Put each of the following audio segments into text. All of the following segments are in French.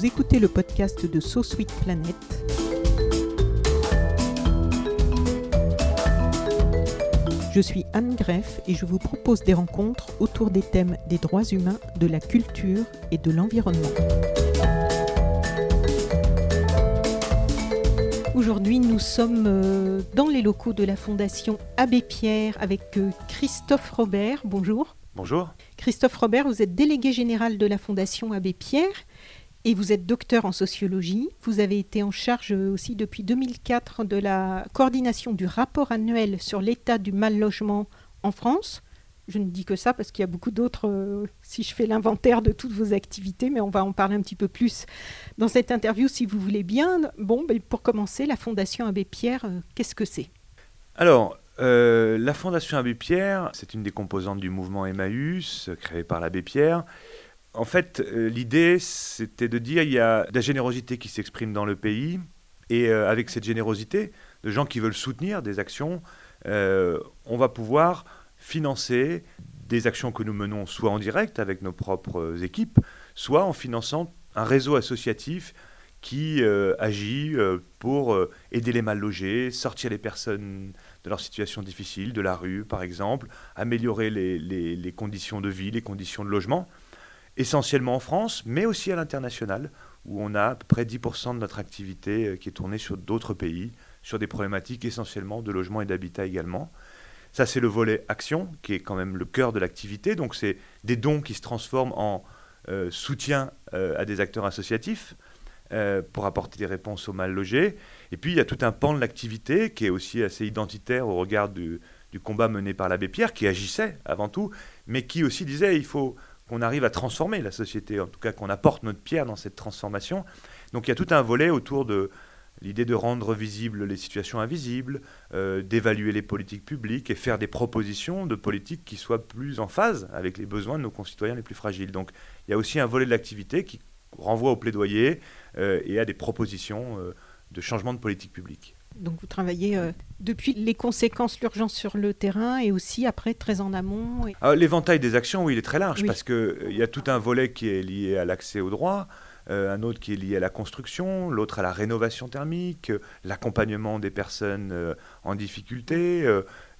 Vous écoutez le podcast de So Sweet Planet. Je suis Anne Greff et je vous propose des rencontres autour des thèmes des droits humains, de la culture et de l'environnement. Aujourd'hui, nous sommes euh, dans les locaux de la Fondation Abbé Pierre avec euh, Christophe Robert. Bonjour. Bonjour. Christophe Robert, vous êtes délégué général de la Fondation Abbé Pierre et vous êtes docteur en sociologie. Vous avez été en charge aussi depuis 2004 de la coordination du rapport annuel sur l'état du mal logement en France. Je ne dis que ça parce qu'il y a beaucoup d'autres, euh, si je fais l'inventaire de toutes vos activités, mais on va en parler un petit peu plus dans cette interview si vous voulez bien. Bon, ben, pour commencer, la Fondation Abbé Pierre, euh, qu'est-ce que c'est? Alors, euh, la Fondation Abbé Pierre, c'est une des composantes du mouvement Emmaüs, créé par l'Abbé Pierre. En fait, euh, l'idée, c'était de dire il y a de la générosité qui s'exprime dans le pays, et euh, avec cette générosité, de gens qui veulent soutenir des actions, euh, on va pouvoir financer des actions que nous menons soit en direct avec nos propres équipes, soit en finançant un réseau associatif qui agit pour aider les mal logés, sortir les personnes de leur situation difficile, de la rue par exemple, améliorer les, les conditions de vie, les conditions de logement essentiellement en France, mais aussi à l'international, où on a à peu près 10% de notre activité euh, qui est tournée sur d'autres pays, sur des problématiques essentiellement de logement et d'habitat également. Ça, c'est le volet action, qui est quand même le cœur de l'activité. Donc, c'est des dons qui se transforment en euh, soutien euh, à des acteurs associatifs pour apporter des réponses aux mal logés. Et puis, il y a tout un pan de l'activité qui est aussi assez identitaire au regard du, du combat mené par l'abbé Pierre, qui agissait avant tout, mais qui aussi disait il faut qu'on arrive à transformer la société, en tout cas qu'on apporte notre pierre dans cette transformation. Donc il y a tout un volet autour de l'idée de rendre visibles les situations invisibles, euh, d'évaluer les politiques publiques et faire des propositions de politiques qui soient plus en phase avec les besoins de nos concitoyens les plus fragiles. Donc il y a aussi un volet de l'activité qui renvoie au plaidoyer euh, et à des propositions euh, de changement de politique publique. Donc vous travaillez euh, depuis les conséquences, l'urgence sur le terrain et aussi après très en amont. Ah, l'éventail des actions, oui, il est très large parce qu'il euh, y a tout un volet qui est lié à l'accès au droit. Euh, un autre qui est lié à la construction, l'autre à la rénovation thermique, l'accompagnement des personnes en difficulté,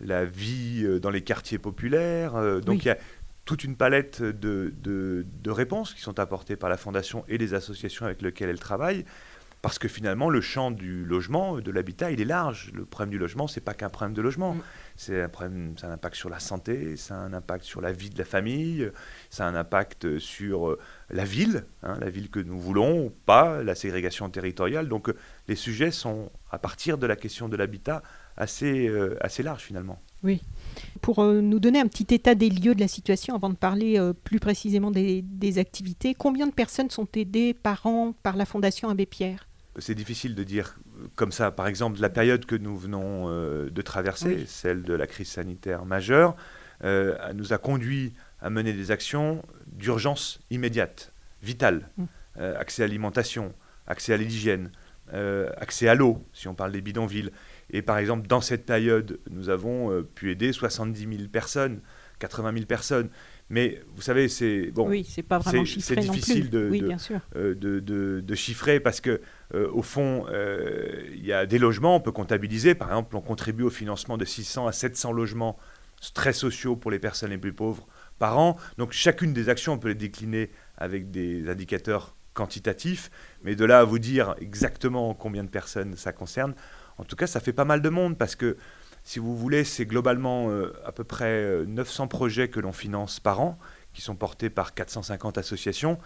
la vie dans les quartiers populaires. donc il y a toute une palette de, de, réponses qui sont apportées par la Fondation et les associations avec lesquelles elle travaille. Parce que finalement, le champ du logement, de l'habitat, il est large. Le problème du logement, c'est pas qu'un problème de logement. Mm. C'est un problème, ça a un impact sur la santé, ça a un impact sur la vie de la famille, ça a un impact sur euh, la ville, hein, la ville que nous voulons ou pas, la ségrégation territoriale. Donc euh, les sujets sont, à partir de la question de l'habitat, assez, euh, assez larges finalement. Oui. Pour nous donner un petit état des lieux de la situation, avant de parler plus précisément des, des, activités, combien de personnes sont aidées par an par la Fondation Abbé Pierre? C'est difficile de dire comme ça. Par exemple, la période que nous venons euh, de traverser, celle de la crise sanitaire majeure, euh, nous a conduit à mener des actions d'urgence immédiate, vitale. Mm. Euh, accès à l'alimentation, accès à l'hygiène, accès à l'eau, si on parle des bidonvilles. Et par exemple, dans cette période, nous avons pu aider 70 000 personnes, 80 000 personnes. Mais vous savez, c'est bon, oui, c'est pas vraiment chiffré C'est difficile De, oui, de, de, de, chiffrer parce que euh, au fond, euh, il y a des logements, on peut comptabiliser. Par exemple, on contribue au financement de 600 à 700 logements très sociaux pour les personnes les plus pauvres par an. Donc chacune des actions, on peut les décliner avec des indicateurs quantitatifs, mais de là à vous dire exactement combien de personnes ça concerne, en tout cas, ça fait pas mal de monde parce que, si vous voulez, c'est globalement euh, à peu près 900 projets que l'on finance par an, qui sont portés par 450 associations.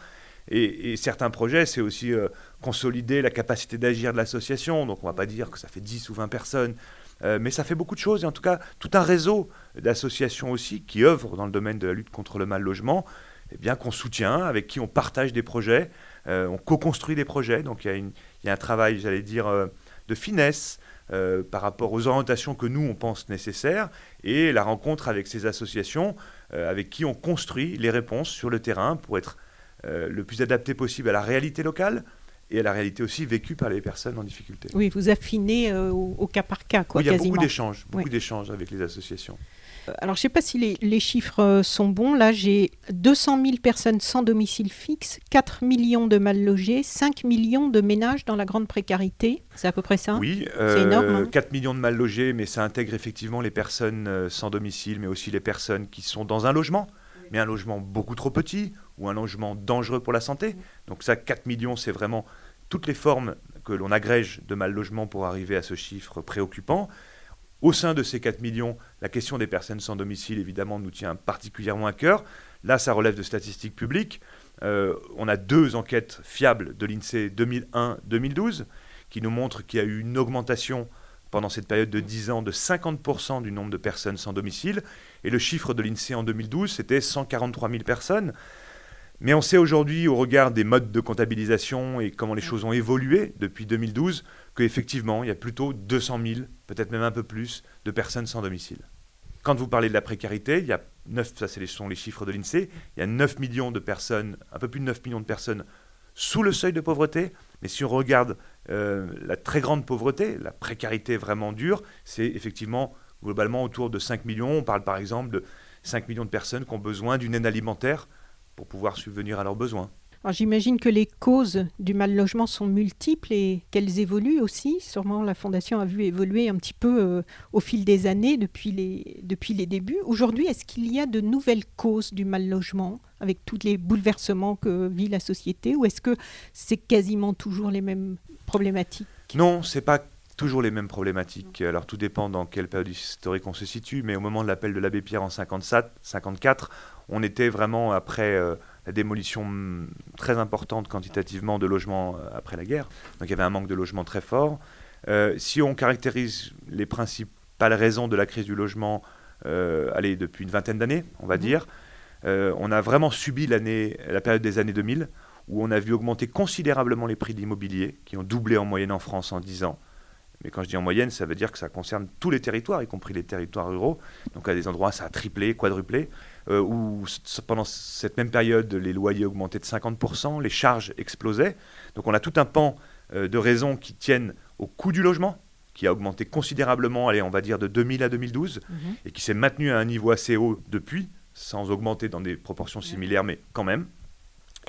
Et, certains projets, c'est aussi euh, consolider la capacité d'agir de l'association. Donc on ne va pas dire que ça fait 10 ou 20 personnes, euh, mais ça fait beaucoup de choses. Et en tout cas, tout un réseau d'associations aussi qui œuvrent dans le domaine de la lutte contre le mal logement, eh bien qu'on soutient, avec qui on partage des projets, euh, on co-construit des projets. Donc il y, a un travail, j'allais dire, de finesse. Par rapport aux orientations que nous, on pense nécessaires, et la rencontre avec ces associations avec qui on construit les réponses sur le terrain pour être euh, le plus adapté possible à la réalité locale et à la réalité aussi vécue par les personnes en difficulté. Oui, vous affinez euh, au, cas par cas, quoi, il y a beaucoup d'échanges, beaucoup d'échanges avec les associations. Euh, alors, je ne sais pas si les, chiffres sont bons. Là, j'ai 200 000 personnes sans domicile fixe, 4 millions de mal logés, 5 millions de ménages dans la grande précarité. C'est à peu près ça Oui, c'est énorme. 4 hein. millions de mal logés, mais ça intègre effectivement les personnes sans domicile, mais aussi les personnes qui sont dans un logement, mais un logement beaucoup trop petit ou un logement dangereux pour la santé. Donc ça, 4 millions, c'est vraiment toutes les formes que l'on agrège de mal logement pour arriver à ce chiffre préoccupant. Au sein de ces 4 millions, la question des personnes sans domicile, évidemment, nous tient particulièrement à cœur. Là, ça relève de statistiques publiques. Euh, on a deux enquêtes fiables de l'INSEE 2001-2012 qui nous montrent qu'il y a eu une augmentation pendant cette période de 10 ans de 50% du nombre de personnes sans domicile. Et le chiffre de l'INSEE en 2012, c'était 143 000 personnes. Mais on sait aujourd'hui, au regard des modes de comptabilisation et comment les choses ont évolué depuis 2012, qu'effectivement, il y a plutôt 200 000, peut-être même un peu plus, de personnes sans domicile. Quand vous parlez de la précarité, il y a 9, ça sont les chiffres de l'INSEE, il y a 9 millions de personnes, un peu plus de 9 millions de personnes sous le seuil de pauvreté. Mais si on regarde euh, la très grande pauvreté, la précarité vraiment dure, c'est effectivement globalement autour de 5 millions. On parle par exemple de 5 millions de personnes qui ont besoin d'une aide alimentaire pour pouvoir subvenir à leurs besoins. J'imagine que les causes du mal logement sont multiples et qu'elles évoluent aussi. Sûrement la Fondation a vu évoluer un petit peu euh, au fil des années depuis les, depuis les débuts. Aujourd'hui, est-ce qu'il y a de nouvelles causes du mal logement avec tous les bouleversements que vit la société ou est-ce que c'est quasiment toujours les mêmes problématiques? Non, c'est pas toujours les mêmes problématiques. Alors tout dépend dans quelle période historique on se situe, mais au moment de l'appel de l'abbé Pierre en 54, on était vraiment après euh, la démolition mm, très importante quantitativement de logements euh, après la guerre. Donc il y avait un manque de logements très fort. Euh, si on caractérise les principales raisons de la crise du logement, allez, depuis une vingtaine d'années, on va mmh. dire, on a vraiment subi l'année, la période des années 2000, où on a vu augmenter considérablement les prix de l'immobilier, qui ont doublé en moyenne en France en 10 ans. Mais quand je dis en moyenne, ça veut dire que ça concerne tous les territoires, y compris les territoires ruraux. Donc à des endroits, ça a triplé, quadruplé. Euh, où pendant cette même période, les loyers augmentaient de 50%, les charges explosaient. Donc on a tout un pan euh, de raisons qui tiennent au coût du logement, qui a augmenté considérablement, allez, on va dire de 2000 à 2012, mhm. et qui s'est maintenu à un niveau assez haut depuis, sans augmenter dans des proportions similaires, mais quand même.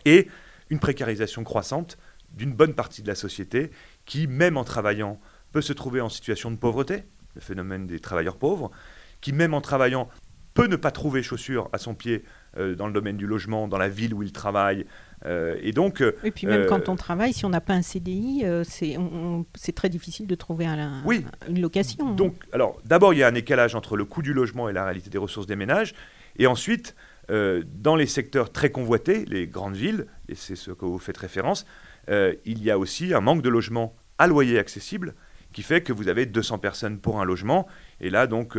Et une précarisation croissante d'une bonne partie de la société qui, même en travaillant, peut se trouver en situation de pauvreté, le phénomène des travailleurs pauvres, qui, même en travaillant, peut ne pas trouver chaussures à son pied euh, dans le domaine du logement, dans la ville où il travaille. Euh, et donc. et puis même quand on travaille, si on n'a pas un CDI, euh, c'est très difficile de trouver un, une location. Donc, alors, d'abord, il y a un écalage entre le coût du logement et la réalité des ressources des ménages. Et ensuite, dans les secteurs très convoités, les grandes villes, et c'est ce que vous faites référence, il y a aussi un manque de logements à loyer accessible qui fait que vous avez 200 personnes pour un logement. Et là, donc,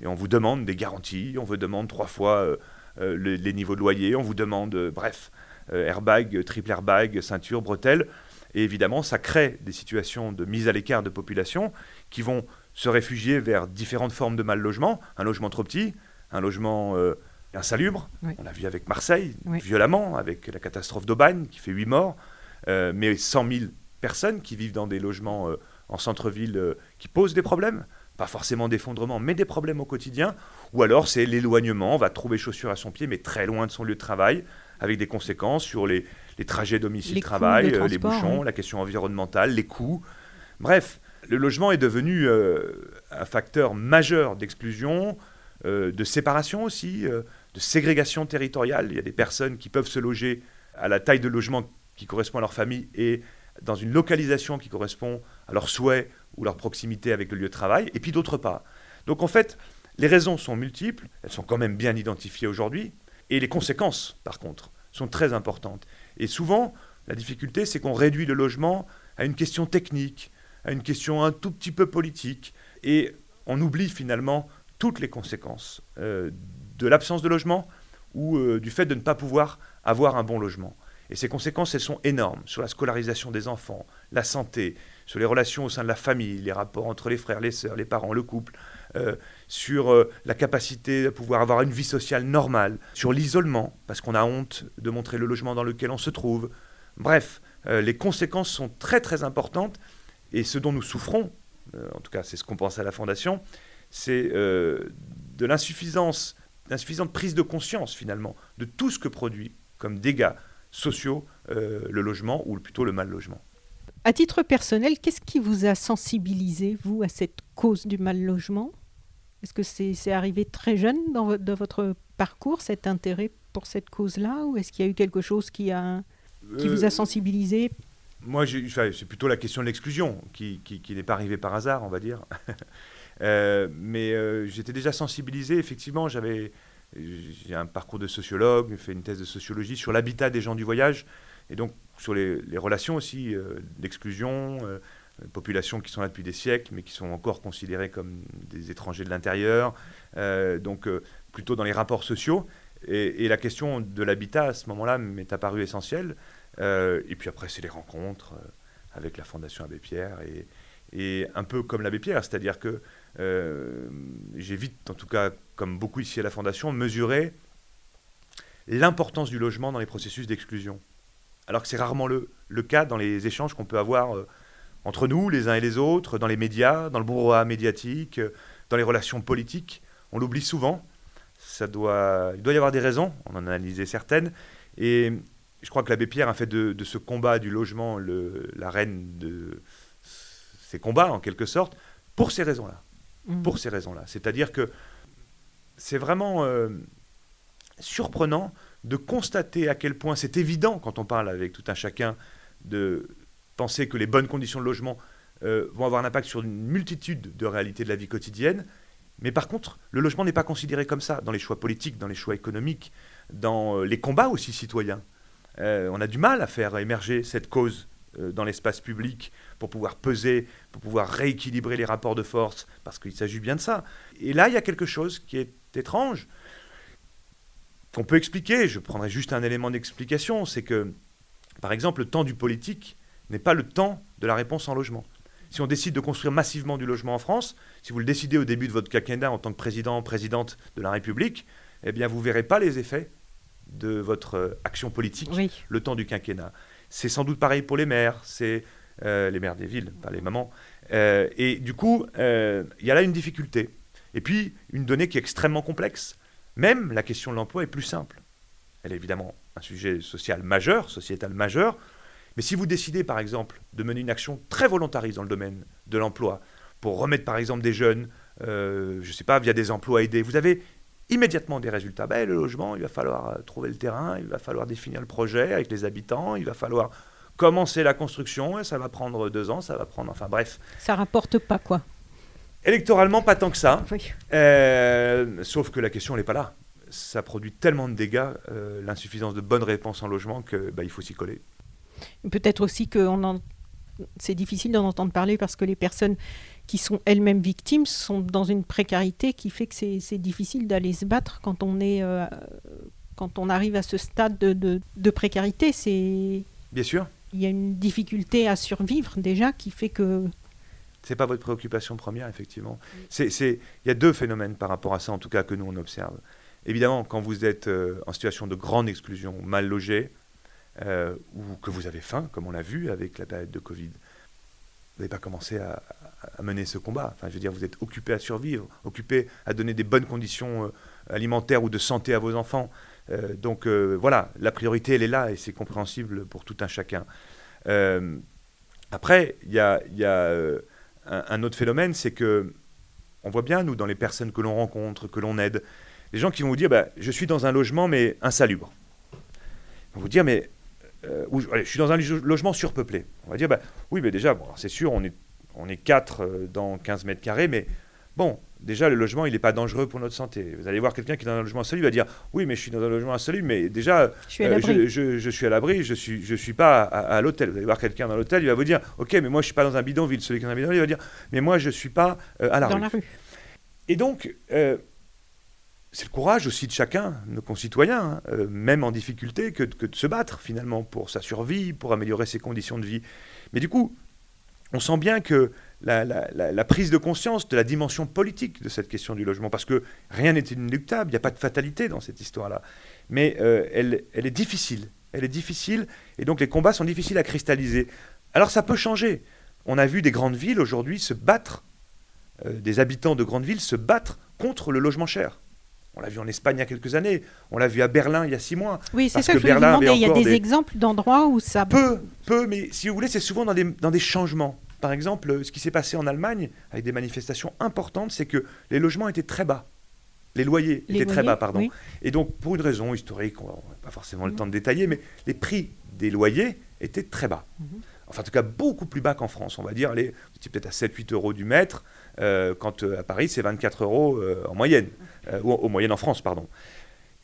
et on vous demande des garanties, on vous demande trois fois euh, euh, les, niveaux de loyer, on vous demande, euh, bref, airbag, triple airbag, ceinture, bretelles. Et évidemment, ça crée des situations de mise à l'écart de population qui vont se réfugier vers différentes formes de mal logement. Un logement trop petit, un logement insalubre. On l'a vu avec Marseille, violemment, avec la catastrophe d'Aubagne qui fait 8 morts, mais 100 000 personnes qui vivent dans des logements en centre-ville qui posent des problèmes pas forcément d'effondrement, mais des problèmes au quotidien, ou alors c'est l'éloignement, on va trouver chaussures à son pied, mais très loin de son lieu de travail, avec des conséquences sur les, trajets domicile-travail, euh, les, bouchons, la question environnementale, les coûts. Bref, le logement est devenu euh, un facteur majeur d'exclusion, euh, de séparation aussi, de ségrégation territoriale. Il y a des personnes qui peuvent se loger à la taille de logement qui correspond à leur famille et dans une localisation qui correspond à leurs souhaits ou leur proximité avec le lieu de travail, et puis d'autre part. Donc en fait, les raisons sont multiples, elles sont quand même bien identifiées aujourd'hui, et les conséquences, par contre, sont très importantes. Et souvent, la difficulté, c'est qu'on réduit le logement à une question technique, à une question un tout petit peu politique, et on oublie finalement toutes les conséquences euh, de l'absence de logement ou euh, du fait de ne pas pouvoir avoir un bon logement. Et ces conséquences, elles sont énormes sur la scolarisation des enfants, la santé, sur les relations au sein de la famille, les rapports entre les frères, les sœurs, les parents, le couple, euh, sur euh, la capacité de pouvoir avoir une vie sociale normale, sur l'isolement, parce qu'on a honte de montrer le logement dans lequel on se trouve. Bref, euh, les conséquences sont très très importantes et ce dont nous souffrons, en tout cas c'est ce qu'on pense à la Fondation, c'est de l'insuffisance, l'insuffisante prise de conscience finalement de tout ce que produit comme dégâts sociaux le logement ou plutôt le mal logement. À titre personnel, qu'est-ce qui vous a sensibilisé, vous, à cette cause du mal logement? Est-ce que c'est arrivé très jeune dans, votre parcours, cet intérêt pour cette cause-là? Ou est-ce qu'il y a eu quelque chose qui, a, qui vous a euh, sensibilisé? Moi, c'est plutôt la question de l'exclusion qui, qui, n'est pas arrivée par hasard, on va dire. Euh, mais euh, j'étais déjà sensibilisé, effectivement, j'avais j'ai un parcours de sociologue, j'ai fait une thèse de sociologie sur l'habitat des gens du voyage. Et donc, sur les, relations aussi, euh, d'exclusion, euh, populations qui sont là depuis des siècles, mais qui sont encore considérées comme des étrangers de l'intérieur, euh, donc plutôt dans les rapports sociaux. Et, la question de l'habitat, à ce moment-là, m'est apparue essentielle. et puis après, c'est les rencontres avec la Fondation Abbé Pierre, et, un peu comme l'Abbé Pierre, c'est-à-dire que j'ai vite, en tout cas, comme beaucoup ici à la Fondation, mesuré l'importance du logement dans les processus d'exclusion alors que c'est rarement le, cas dans les échanges qu'on peut avoir euh, entre nous, les uns et les autres, dans les médias, dans le brouhaha médiatique, euh, dans les relations politiques. On l'oublie souvent. Ça doit, il doit y avoir des raisons, on en a analysé certaines. Et je crois que l'abbé Pierre a fait de, ce combat du logement la reine de ces combats, en quelque sorte, pour ces raisons-là. Mmh. Pour ces raisons-là. C'est-à-dire que c'est vraiment euh, surprenant de constater à quel point c'est évident quand on parle avec tout un chacun de penser que les bonnes conditions de logement euh, vont avoir un impact sur une multitude de réalités de la vie quotidienne. Mais par contre, le logement n'est pas considéré comme ça dans les choix politiques, dans les choix économiques, dans euh, les combats aussi citoyens. Euh, on a du mal à faire émerger cette cause dans l'espace public pour pouvoir peser, pour pouvoir rééquilibrer les rapports de force, parce qu'il s'agit bien de ça. Et là, il y a quelque chose qui est étrange, qu'on peut expliquer, je prendrai juste un élément d'explication, c'est que, par exemple, le temps du politique n'est pas le temps de la réponse en logement. Si on décide de construire massivement du logement en France, si vous le décidez au début de votre quinquennat en tant que président, présidente de la République, eh bien, vous ne verrez pas les effets de votre euh, action politique le temps du quinquennat. C'est sans doute pareil pour les maires, c'est euh, les maires des villes, pas les mamans. Euh, et du coup, il y a là une difficulté. Et puis, une donnée qui est extrêmement complexe. Même la question de l'emploi est plus simple. Elle est évidemment un sujet social majeur, sociétal majeur, mais si vous décidez par exemple de mener une action très volontariste dans le domaine de l'emploi, pour remettre par exemple des jeunes, euh, je ne sais pas, via des emplois aidés, vous avez immédiatement des résultats. Ben, le logement, il va falloir euh, trouver le terrain, il va falloir définir le projet avec les habitants, il va falloir commencer la construction, et ça va prendre deux ans, ça va prendre, enfin bref. Ça rapporte pas quoi Électoralement, pas tant que ça. Euh, sauf que la question n'est pas là. Ça produit tellement de dégâts, euh, l'insuffisance de bonnes réponses en logement, qu'il bah, faut s'y coller. Peut-être aussi que c'est difficile d'en entendre parler parce que les personnes qui sont elles-mêmes victimes sont dans une précarité qui fait que c'est difficile d'aller se battre quand on, est, euh, quand on arrive à ce stade de, de précarité. Bien sûr. Il y a une difficulté à survivre déjà qui fait que n'est pas votre préoccupation première, effectivement. Il y a deux phénomènes par rapport à ça, en tout cas, que nous, on observe. Évidemment, quand vous êtes euh, en situation de grande exclusion, mal logé, euh, ou que vous avez faim, comme on l'a vu avec la période de Covid, vous n'avez pas commencé à, mener ce combat. Enfin, je veux dire, vous êtes occupé à survivre, occupé à donner des bonnes conditions euh, alimentaires ou de santé à vos enfants. donc voilà, la priorité, elle est là et c'est compréhensible pour tout un chacun. après, il y a, y a un, autre phénomène, c'est que on voit bien, nous, dans les personnes que l'on rencontre, que l'on aide, les gens qui vont vous dire bah, Je suis dans un logement, mais insalubre. Ils vont vous dire Mais euh, je suis dans un logement surpeuplé. On va dire bah, Oui, mais déjà, c'est sûr, on est, on est 4 euh, dans 15 mètres carrés, mais Bon, déjà, le logement, il n'est pas dangereux pour notre santé. Vous allez voir quelqu'un qui est dans un logement insalubre, il va dire Oui, mais je suis dans un logement insalubre, mais déjà, je suis à l'abri, euh, je, je, suis, à l'abri je ne suis, je suis pas à, l'hôtel. Vous allez voir quelqu'un dans l'hôtel, il va vous dire Ok, mais moi, je ne suis pas dans un bidonville. Celui qui est dans un bidonville, il va dire Mais moi, je ne suis pas euh, à la dans rue. la rue. Et donc, euh, c'est le courage aussi de chacun, nos concitoyens, hein, même en difficulté, que, que de se battre finalement pour sa survie, pour améliorer ses conditions de vie. Mais du coup, on sent bien que la, la, la, prise de conscience de la dimension politique de cette question du logement, parce que rien n'est inéluctable, il n'y a pas de fatalité dans cette histoire-là. Mais euh, elle, elle, est difficile, elle est difficile, et donc les combats sont difficiles à cristalliser. Alors ça peut changer. On a vu des grandes villes aujourd'hui se battre, euh, des habitants de grandes villes se battre contre le logement cher. On l'a vu en Espagne il y a quelques années, on l'a vu à Berlin il y a six mois. Oui, c'est ça que, je voulais vous demander. Il y a des, des, exemples d'endroits où ça... Peu, peu, mais si vous voulez, c'est souvent dans des, dans des changements. Par exemple, ce qui s'est passé en Allemagne, avec des manifestations importantes, c'est que les logements étaient très bas. Les loyers les étaient loyers, très bas, pardon. Oui. Et donc, pour une raison historique, on n'a pas forcément le temps de détailler, mais les prix des loyers étaient très bas. Mhm. Enfin, en tout cas, beaucoup plus bas qu'en France. On va dire, les, peut-être à 7-8 euros du mètre, euh, quand euh, à Paris, c'est 24 euros euh, en moyenne, ou en moyenne en France, pardon.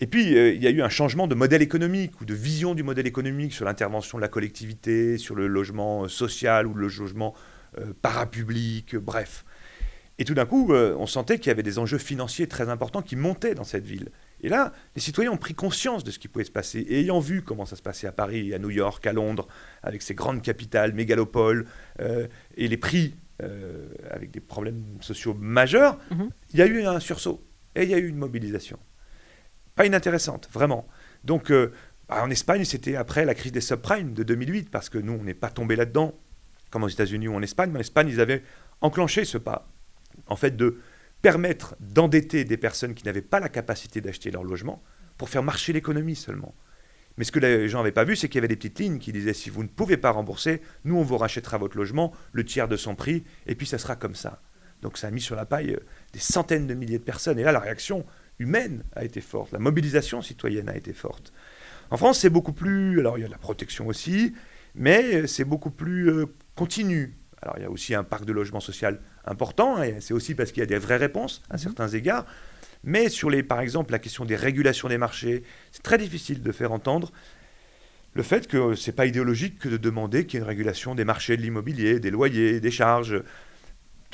Et puis, il y a eu un changement de modèle économique ou de vision du modèle économique sur l'intervention de la collectivité, sur le logement social ou le logement euh, parapublic, bref. Et tout d'un coup, euh, on sentait qu'il y avait des enjeux financiers très importants qui montaient dans cette ville. Et là, les citoyens ont pris conscience de ce qui pouvait se passer. Et ayant vu comment ça se passait à Paris, à New York, à Londres, avec ces grandes capitales, mégalopoles, euh, et les prix euh, avec des problèmes sociaux majeurs, il Mhm. y a eu un sursaut. Et il y a eu une mobilisation. Pas inintéressante, vraiment. Donc, euh, bah, en Espagne, c'était après la crise des subprimes de 2008, parce que nous, on n'est pas tombé là-dedans, comme aux États-Unis ou en Espagne. Mais en Espagne, ils avaient enclenché ce pas, en fait, de permettre d'endetter des personnes qui n'avaient pas la capacité d'acheter leur logement pour faire marcher l'économie seulement. Mais ce que les gens n'avaient pas vu, c'est qu'il y avait des petites lignes qui disaient si vous ne pouvez pas rembourser, nous, on vous rachètera votre logement, le tiers de son prix, et puis ça sera comme ça. Donc ça a mis sur la paille euh, des centaines de milliers de personnes. Et là, la réaction humaine a été forte, la mobilisation citoyenne a été forte. En France, c'est beaucoup plus. Alors, il y a de la protection aussi, mais c'est beaucoup plus euh, continu. Alors, il y a aussi un parc de logement social important, et c'est aussi parce qu'il y a des vraies réponses à certains égards. Mais sur, les, par exemple, la question des régulations des marchés, c'est très difficile de faire entendre le fait que ce n'est pas idéologique que de demander qu'il y ait une régulation des marchés de l'immobilier, des loyers, des charges,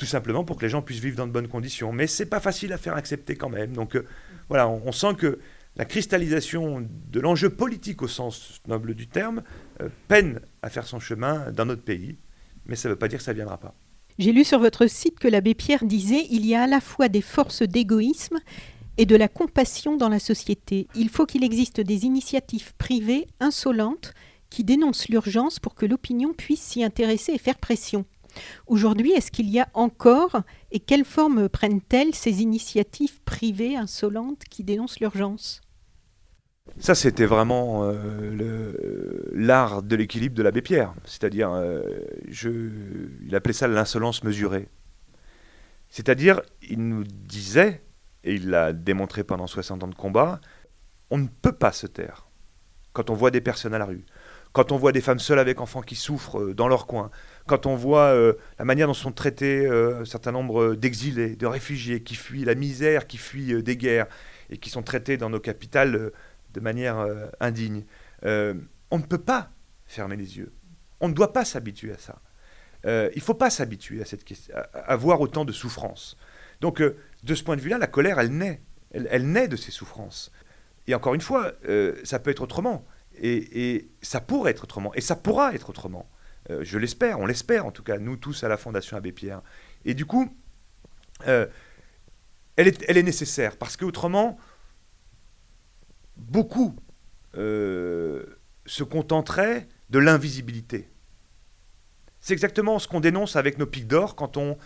tout simplement pour que les gens puissent vivre dans de bonnes conditions. Mais c'est pas facile à faire accepter quand même. Donc euh, voilà, on, sent que la cristallisation de l'enjeu politique au sens noble du terme euh, peine à faire son chemin dans notre pays, mais ça ne veut pas dire que ça ne viendra pas. J'ai lu sur votre site que l'abbé Pierre disait il y a à la fois des forces d'égoïsme et de la compassion dans la société. Il faut qu'il existe des initiatives privées insolentes qui dénoncent l'urgence pour que l'opinion puisse s'y intéresser et faire pression. Aujourd'hui, est-ce qu'il y a encore, et quelle forme prennent-elles ces initiatives privées insolentes qui dénoncent l'urgence? Ça, c'était vraiment euh, l'art de l'équilibre de l'abbé Pierre. C'est-à-dire, euh, il appelait ça l'insolence mesurée. C'est-à-dire, il nous disait, et il l'a démontré pendant 60 ans de combat, on ne peut pas se taire quand on voit des personnes à la rue, quand on voit des femmes seules avec enfants qui souffrent euh, dans leur coin, quand on voit euh, la manière dont sont traités euh, un certain nombre d'exilés, de réfugiés qui fuient la misère, qui fuient des guerres et qui sont traités dans nos capitales de manière indigne. On ne peut pas fermer les yeux. On ne doit pas s'habituer à ça. Il ne faut pas s'habituer à, cette voir autant de souffrances. Donc, de ce point de vue-là, la colère, elle naît. Elle, naît de ces souffrances. Et encore une fois, ça peut être autrement. Et, ça pourrait être autrement. Et ça pourra être autrement. Euh, je l'espère, on l'espère en tout cas, nous tous à la Fondation Abbé Pierre. Et du coup, euh, elle, est, nécessaire parce qu'autrement, beaucoup euh, se contenteraient de l'invisibilité. C'est exactement ce qu'on dénonce avec nos pics d'or quand on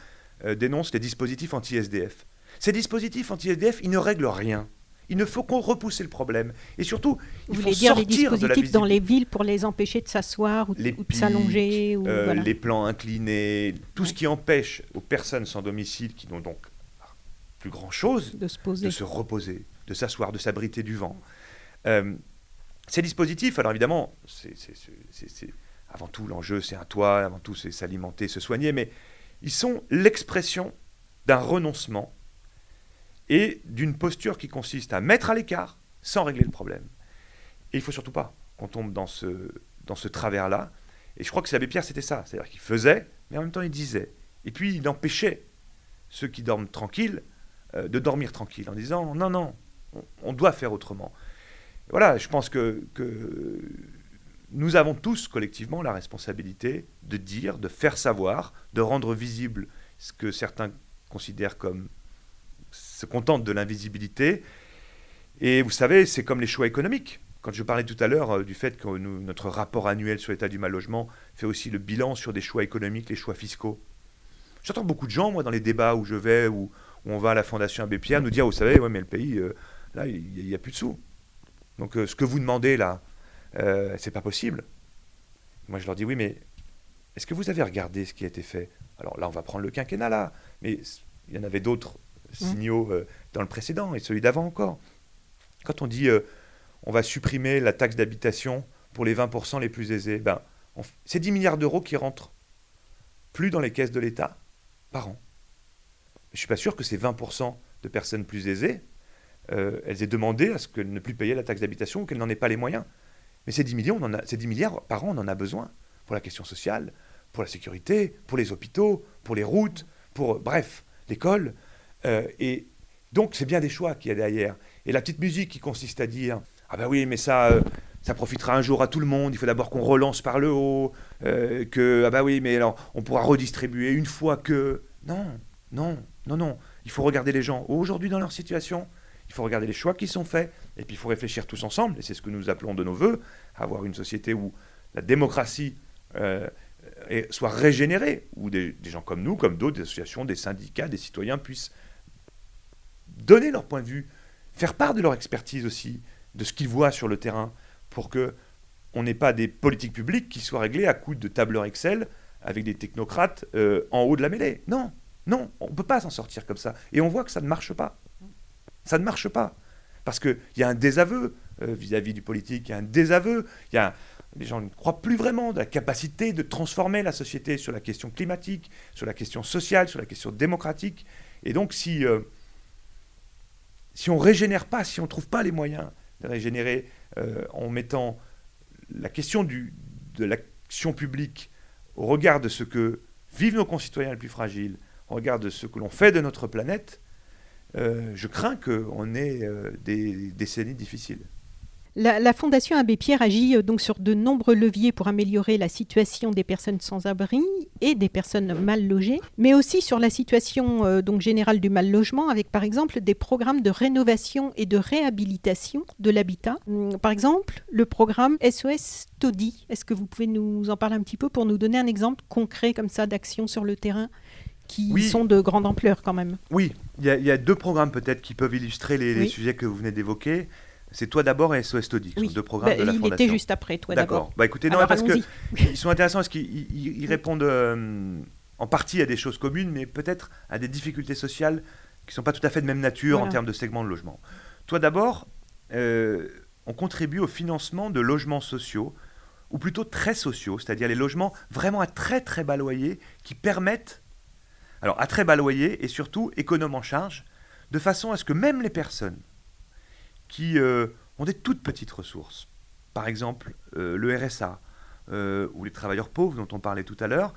dénonce les dispositifs anti-SDF. Ces dispositifs anti-SDF, ils ne règlent rien. Il ne faut qu'on repousse le problème. Et surtout, il Vous faut dire les sortir de la dispositifs dans les villes pour les empêcher de s'asseoir ou, de s'allonger Euh, voilà. les plans inclinés, tout ce qui empêche aux personnes sans domicile qui n'ont donc plus grand-chose de se poser. de se reposer, de s'asseoir, de s'abriter du vent. Euh, ces dispositifs, alors évidemment, c'est- avant tout l'enjeu, c'est un toit, avant tout c'est s'alimenter, se soigner, mais ils sont l'expression d'un renoncement et d'une posture qui consiste à mettre à l'écart sans régler le problème. Et il faut surtout pas qu'on tombe dans ce, dans ce travers-là. Et je crois que l'abbé Pierre, c'était ça. C'est-à-dire qu'il faisait, mais en même temps, il disait. Et puis, il empêchait ceux qui dorment tranquilles euh, de dormir tranquilles en disant non, non, on, doit faire autrement. voilà, je pense que, que nous avons tous collectivement la responsabilité de dire, de faire savoir, de rendre visible ce que certains considèrent comme se contentent de l'invisibilité. Et vous savez, c'est comme les choix économiques. Quand je parlais tout à l'heure euh, du fait que notre rapport annuel sur l'état du mal logement fait aussi le bilan sur des choix économiques, les choix fiscaux. J'entends beaucoup de gens, moi, dans les débats où je vais, où, on va à la Fondation Abbé Pierre, nous dire, vous savez, ouais, mais le pays, euh, là, il n'y a, plus de sous. Donc euh, ce que vous demandez là, c'est pas possible. Moi, je leur dis oui, mais est-ce que vous avez regardé ce qui a été fait? Alors là, on va prendre le quinquennat là, mais il y en avait d'autres. Signaux euh, dans le précédent et celui d'avant encore. Quand on dit euh, on va supprimer la taxe d'habitation pour les 20% les plus aisés, ben, c'est 10 milliards d'euros qui rentrent plus dans les caisses de l'État par an. Je ne suis pas sûr que ces 20% de personnes plus aisées, elles aient demandé à ce qu'elles ne plus payer la taxe d'habitation ou qu'elles n'en aient pas les moyens. Mais ces 10, millions, on en a, ces 10 milliards par an, on en a besoin pour la question sociale, pour la sécurité, pour les hôpitaux, pour les routes, pour, bref, l'école. Euh, et donc, c'est bien des choix qu'il y a derrière. Et la petite musique qui consiste à dire Ah ben oui, mais ça, euh, ça profitera un jour à tout le monde, il faut d'abord qu'on relance par le haut, euh, que, ah ben oui, mais alors, on pourra redistribuer une fois que. Non, non, non, non. Il faut regarder les gens aujourd'hui dans leur situation, il faut regarder les choix qui sont faits, et puis il faut réfléchir tous ensemble, et c'est ce que nous appelons de nos voeux, avoir une société où la démocratie euh, soit régénérée, où des, gens comme nous, comme d'autres, des associations, des syndicats, des citoyens puissent donner leur point de vue, faire part de leur expertise aussi, de ce qu'ils voient sur le terrain, pour que on n'ait pas des politiques publiques qui soient réglées à coups de tableurs Excel avec des technocrates euh, en haut de la mêlée. Non, non, on ne peut pas s'en sortir comme ça. Et on voit que ça ne marche pas. Ça ne marche pas. Parce qu'il y a un désaveu euh, vis-à-vis du politique, il y a un désaveu, y a, les gens ne croient plus vraiment de la capacité de transformer la société sur la question climatique, sur la question sociale, sur la question démocratique. Et donc si, euh, si on ne régénère pas, si on ne trouve pas les moyens de régénérer euh, en mettant la question de l'action publique au regard de ce que vivent nos concitoyens les plus fragiles, au regard de ce que l'on fait de notre planète, euh, je crains qu'on ait euh, des décennies difficiles. La, Fondation Abbé Pierre agit euh, donc sur de nombreux leviers pour améliorer la situation des personnes sans abri et des personnes mal logées, mais aussi sur la situation donc générale du mal logement, avec par exemple des programmes de rénovation et de réhabilitation de l'habitat. Hum, par exemple, le programme SOS Todi. Est-ce que vous pouvez nous en parler un petit peu pour nous donner un exemple concret comme ça d'action sur le terrain qui sont de grande ampleur quand même? Oui, il y, a deux programmes peut-être qui peuvent illustrer les, sujets que vous venez d'évoquer. C'est Toi d'abord et SOS Todi, oui. sont deux programmes bah, de la il Fondation. était juste après Toi d'abord. D'accord. Bah écoutez, non, parce qu'ils sont intéressants parce qu'ils répondent euh, en partie à des choses communes, mais peut-être à des difficultés sociales qui ne sont pas tout à fait de même nature en termes de segments de logement. Toi d'abord, euh, on contribue au financement de logements sociaux, ou plutôt très sociaux, c'est-à-dire les logements vraiment à très très bas loyer qui permettent alors à très bas loyer et surtout économe en charge, de façon à ce que même les personnes qui euh, ont des toutes petites ressources, par exemple euh, le RSA euh, ou les travailleurs pauvres dont on parlait tout à l'heure,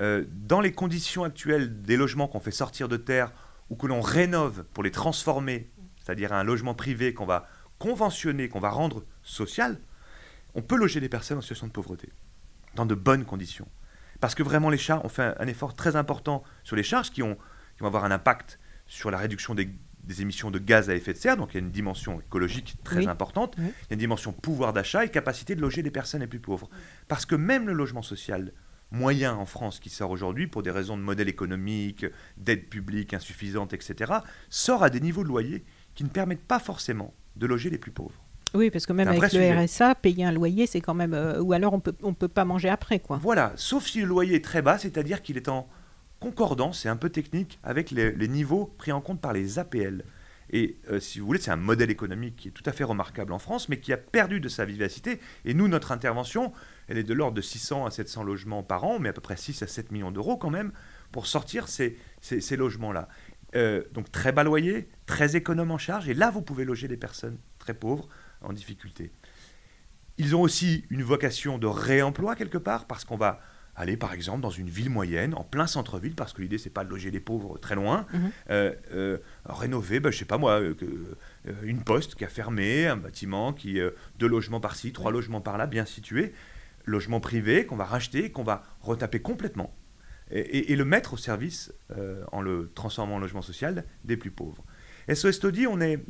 dans les conditions actuelles des logements qu'on fait sortir de terre ou que l'on rénove pour les transformer, c'est-à-dire un logement privé qu'on va conventionner, qu'on va rendre social, on peut loger des personnes en situation de pauvreté, dans de bonnes conditions. Parce que vraiment, les chats ont fait un, effort très important sur les charges qui, qui, vont avoir un impact sur la réduction des, émissions de gaz à effet de serre. Donc il y a une dimension écologique très importante. Il y a une dimension pouvoir d'achat et capacité de loger les personnes les plus pauvres. Parce que même le logement social moyen en France qui sort aujourd'hui pour des raisons de modèle économique, d'aide publique insuffisante, etc., sort à des niveaux de loyer qui ne permettent pas forcément de loger les plus pauvres. Oui, parce que même avec le RSA, payer un loyer, c'est quand même. Euh, ou alors on peut, on peut pas manger après, quoi. Voilà, sauf si le loyer est très bas, c'est-à-dire qu'il est en concordance, c'est un peu technique, avec les, niveaux pris en compte par les APL. Et euh, si vous voulez, c'est un modèle économique qui est tout à fait remarquable en France, mais qui a perdu de sa vivacité. Et nous, notre intervention, elle est de l'ordre de 600 à 700 logements par an, mais à peu près 6 à 7 millions d'euros quand même, pour sortir ces, ces, logements-là. Euh, donc très bas loyer, très économe en charge, et là vous pouvez loger des personnes très pauvres, en difficulté. Ils ont aussi une vocation de réemploi quelque part, parce qu'on va aller par exemple dans une ville moyenne, en plein centre-ville, parce que l'idée c'est pas de loger les pauvres très loin, mhm. euh, euh, rénover, ben, je sais pas moi, euh, une poste qui a fermé, un bâtiment qui deux logements par-ci, trois logements par-là, bien situés, logement privé qu'on va racheter, qu'on va retaper complètement et, le mettre au service en le transformant en logement social des plus pauvres. SOS Todi, on est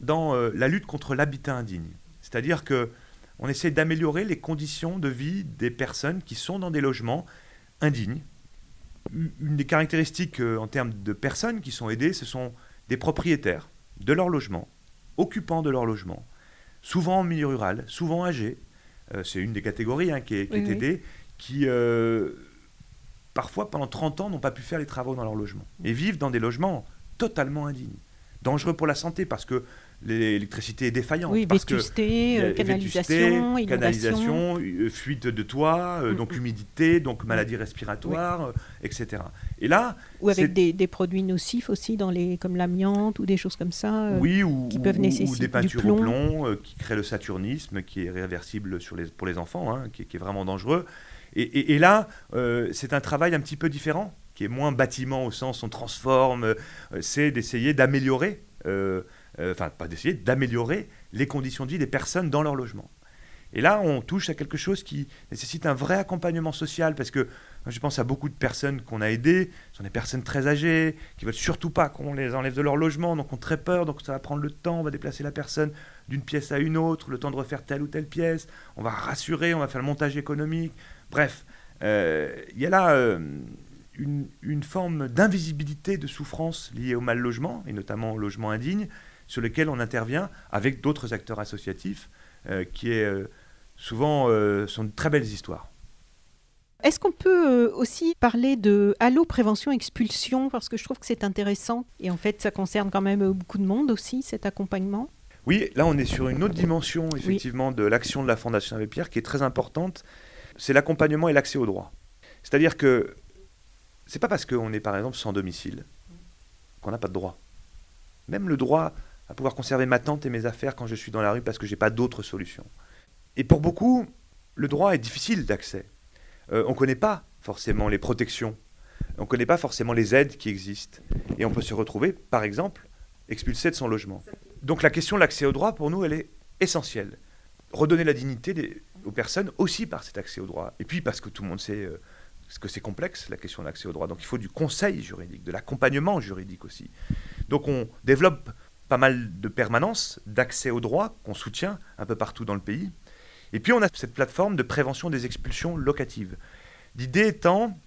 dans la lutte contre l'habitat indigne, c'est-à-dire que on essaie d'améliorer les conditions de vie des personnes qui sont dans des logements indignes. Une des caractéristiques euh, en termes de personnes qui sont aidées, ce sont des propriétaires de leur logement, occupants de leur logement, souvent en milieu rural, souvent âgés. Euh, c'est une des catégories hein, qui est, aidée, qui euh, parfois pendant 30 ans n'ont pas pu faire les travaux dans leur logement et vivent dans des logements totalement indignes. Dangereux pour la santé parce que l'électricité est défaillante. Oui, parce vétusté, que, canalisation, canalisation, euh, fuite de toit, euh, donc humidité, donc maladie respiratoire, euh, etc. Et là, ou avec des, produits nocifs aussi, dans les, comme l'amiante ou des choses comme ça, oui, ou, qui peuvent nécessiter ou des peintures au plomb qui créent le saturnisme, qui est réversible sur les, pour les enfants, hein, qui, est vraiment dangereux. Et, et là, c'est un travail un petit peu différent, qui est moins bâtiment au sens on transforme, c'est d'essayer d'améliorer euh, enfin pas d'essayer, d'améliorer les conditions de vie des personnes dans leur logement. Et là, on touche à quelque chose qui nécessite un vrai accompagnement social, parce que je pense à beaucoup de personnes qu'on a aidées, ce sont des personnes très âgées, qui veulent surtout pas qu'on les enlève de leur logement, donc ont très peur, donc ça va prendre le temps, on va déplacer la personne d'une pièce à une autre, le temps de refaire telle ou telle pièce, on va rassurer, on va faire le montage économique, bref, euh, il y a là euh, une, forme d'invisibilité de souffrance liée au mal logement, et notamment au logement indigne, sur lesquels on intervient avec d'autres acteurs associatifs, euh, qui est, euh, souvent euh, sont de très belles histoires. Est-ce qu'on peut aussi parler de Allo Prévention Expulsion? Parce que je trouve que c'est intéressant. Et en fait, ça concerne quand même beaucoup de monde aussi, cet accompagnement. Oui, là, on est sur une autre dimension, effectivement, de l'action de la Fondation Abbé Pierre qui est très importante. C'est l'accompagnement et l'accès au droit. C'est-à-dire que c'est pas parce qu'on est, par exemple, sans domicile qu'on n'a pas de droit. Même le droit à pouvoir conserver ma tente et mes affaires quand je suis dans la rue parce que je n'ai pas d'autre solution. Et pour beaucoup, le droit est difficile d'accès. Euh, on ne connaît pas forcément les protections, on ne connaît pas forcément les aides qui existent. Et on peut se retrouver, par exemple, expulsé de son logement. Donc la question de l'accès au droit, pour nous, elle est essentielle. Redonner la dignité aux personnes aussi par cet accès au droit. Et puis parce que tout le monde sait euh, que c'est complexe, la question de l'accès au droit. Donc il faut du conseil juridique, de l'accompagnement juridique aussi. Donc on développe pas mal de permanences, d'accès au droit qu'on soutient un peu partout dans le pays. Et puis on a cette plateforme de prévention des expulsions locatives. L'idée étant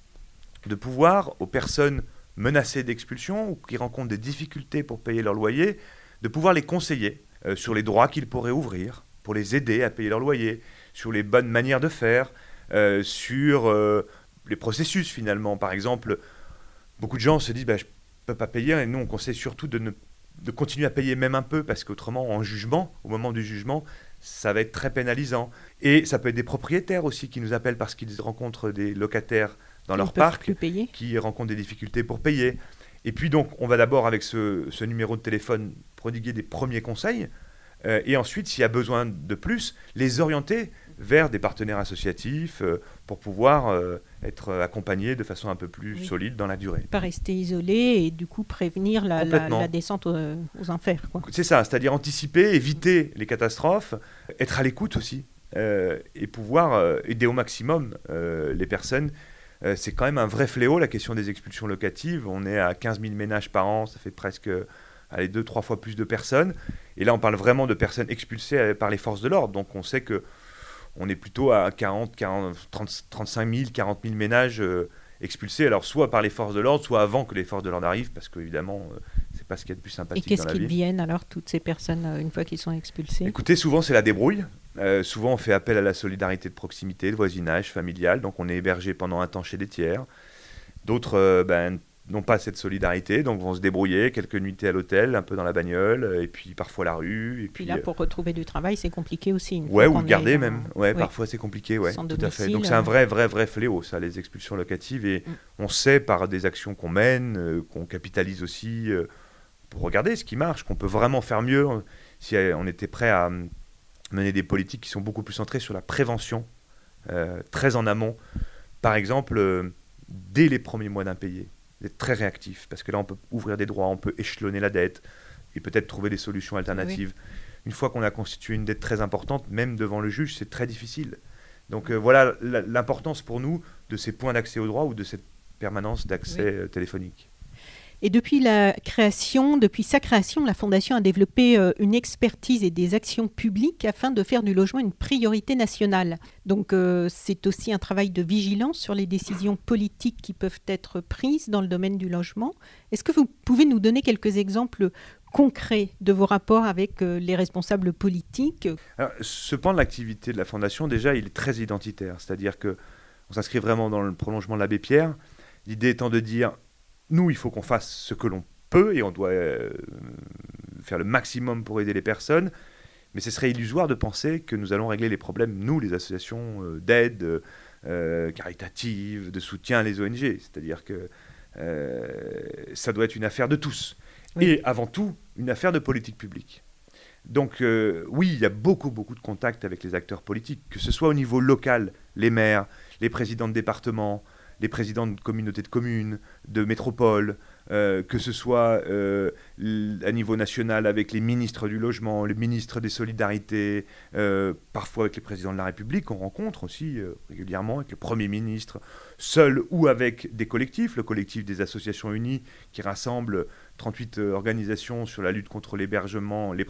de pouvoir aux personnes menacées d'expulsion ou qui rencontrent des difficultés pour payer leur loyer, de pouvoir les conseiller euh, sur les droits qu'ils pourraient ouvrir, pour les aider à payer leur loyer, sur les bonnes manières de faire, euh, sur euh, les processus finalement. Par exemple, beaucoup de gens se disent bah, je ne peux pas payer et nous on conseille surtout de ne de continuer à payer même un peu, parce qu'autrement, en jugement, au moment du jugement, ça va être très pénalisant. Et ça peut être des propriétaires aussi qui nous appellent parce qu'ils rencontrent des locataires dans leur parc qui rencontrent des difficultés pour payer. Et puis donc, on va d'abord avec ce, numéro de téléphone prodiguer des premiers conseils, euh, et ensuite, s'il y a besoin de plus, les orienter vers des partenaires associatifs euh, pour pouvoir euh, être accompagnés de façon un peu plus solide dans la durée. Pas rester isolé et du coup prévenir la, descente aux, enfers. C'est ça, c'est-à-dire anticiper, éviter les catastrophes, être à l'écoute aussi euh, et pouvoir aider au maximum les personnes. c'est quand même un vrai fléau la question des expulsions locatives. On est à 15 000 ménages par an, ça fait presque allez, deux, trois fois plus de personnes. Et là, on parle vraiment de personnes expulsées par les forces de l'ordre. Donc on sait que on est plutôt à 40, 40 35 000, 40 000 ménages euh, expulsés, alors soit par les forces de l'ordre, soit avant que les forces de l'ordre arrivent, parce qu'évidemment, ce euh, c'est pas ce qu'il y a de plus sympathique. Et qu'est-ce qu'ils deviennent alors, toutes ces personnes, euh, une fois qu'ils sont expulsés? Écoutez, souvent c'est la débrouille. souvent on fait appel à la solidarité de proximité, de voisinage, familial, donc on est hébergé pendant un temps chez des tiers. D'autres ben, n'ont pas cette solidarité, donc vont se débrouiller, quelques nuitées à l'hôtel, un peu dans la bagnole, et puis parfois la rue. Et puis, là, pour retrouver du travail, c'est compliqué aussi. ouais, ou le garder même. Ouais, parfois c'est compliqué, ouais, tout à fait. Donc c'est un vrai, vrai, vrai fléau, ça, les expulsions locatives. Et mm. on sait par des actions qu'on mène, qu'on capitalise aussi, pour regarder ce qui marche, qu'on peut vraiment faire mieux si on était prêt à mener des politiques qui sont beaucoup plus centrées sur la prévention, euh, très en amont. Par exemple, euh, dès les premiers mois d'impayés, d'être très réactif, parce que là, on peut ouvrir des droits, on peut échelonner la dette et peut-être trouver des solutions alternatives. Une fois qu'on a constitué une dette très importante, même devant le juge, c'est très difficile. Donc euh, voilà l'importance pour nous de ces points d'accès au droit ou de cette permanence d'accès téléphonique. Et depuis la création, depuis sa création, la Fondation a développé euh, une expertise et des actions publiques afin de faire du logement une priorité nationale. Donc euh, c'est aussi un travail de vigilance sur les décisions politiques qui peuvent être prises dans le domaine du logement. Est-ce que vous pouvez nous donner quelques exemples concrets de vos rapports avec euh, les responsables politiques? Ce point de l'activité de la Fondation, déjà, il est très identitaire. C'est-à-dire que on s'inscrit vraiment dans le prolongement de l'abbé Pierre. L'idée étant de dire nous, il faut qu'on fasse ce que l'on peut et on doit euh, faire le maximum pour aider les personnes. Mais ce serait illusoire de penser que nous allons régler les problèmes, nous, les associations euh, d'aide euh, caritatives, de soutien à les ONG. C'est-à-dire que ça doit être une affaire de tous. Et avant tout, une affaire de politique publique. Donc oui, il y a beaucoup, beaucoup de contacts avec les acteurs politiques, que ce soit au niveau local, les maires, les présidents de département, les présidents de communautés de communes, de métropoles, euh, que ce soit euh, à niveau national avec les ministres du logement, les ministres des solidarités, euh, parfois avec les présidents de la République, on rencontre aussi régulièrement avec le Premier ministre, seul ou avec des collectifs, le collectif des associations unies qui rassemble 38 organisations sur la lutte contre l'hébergement, les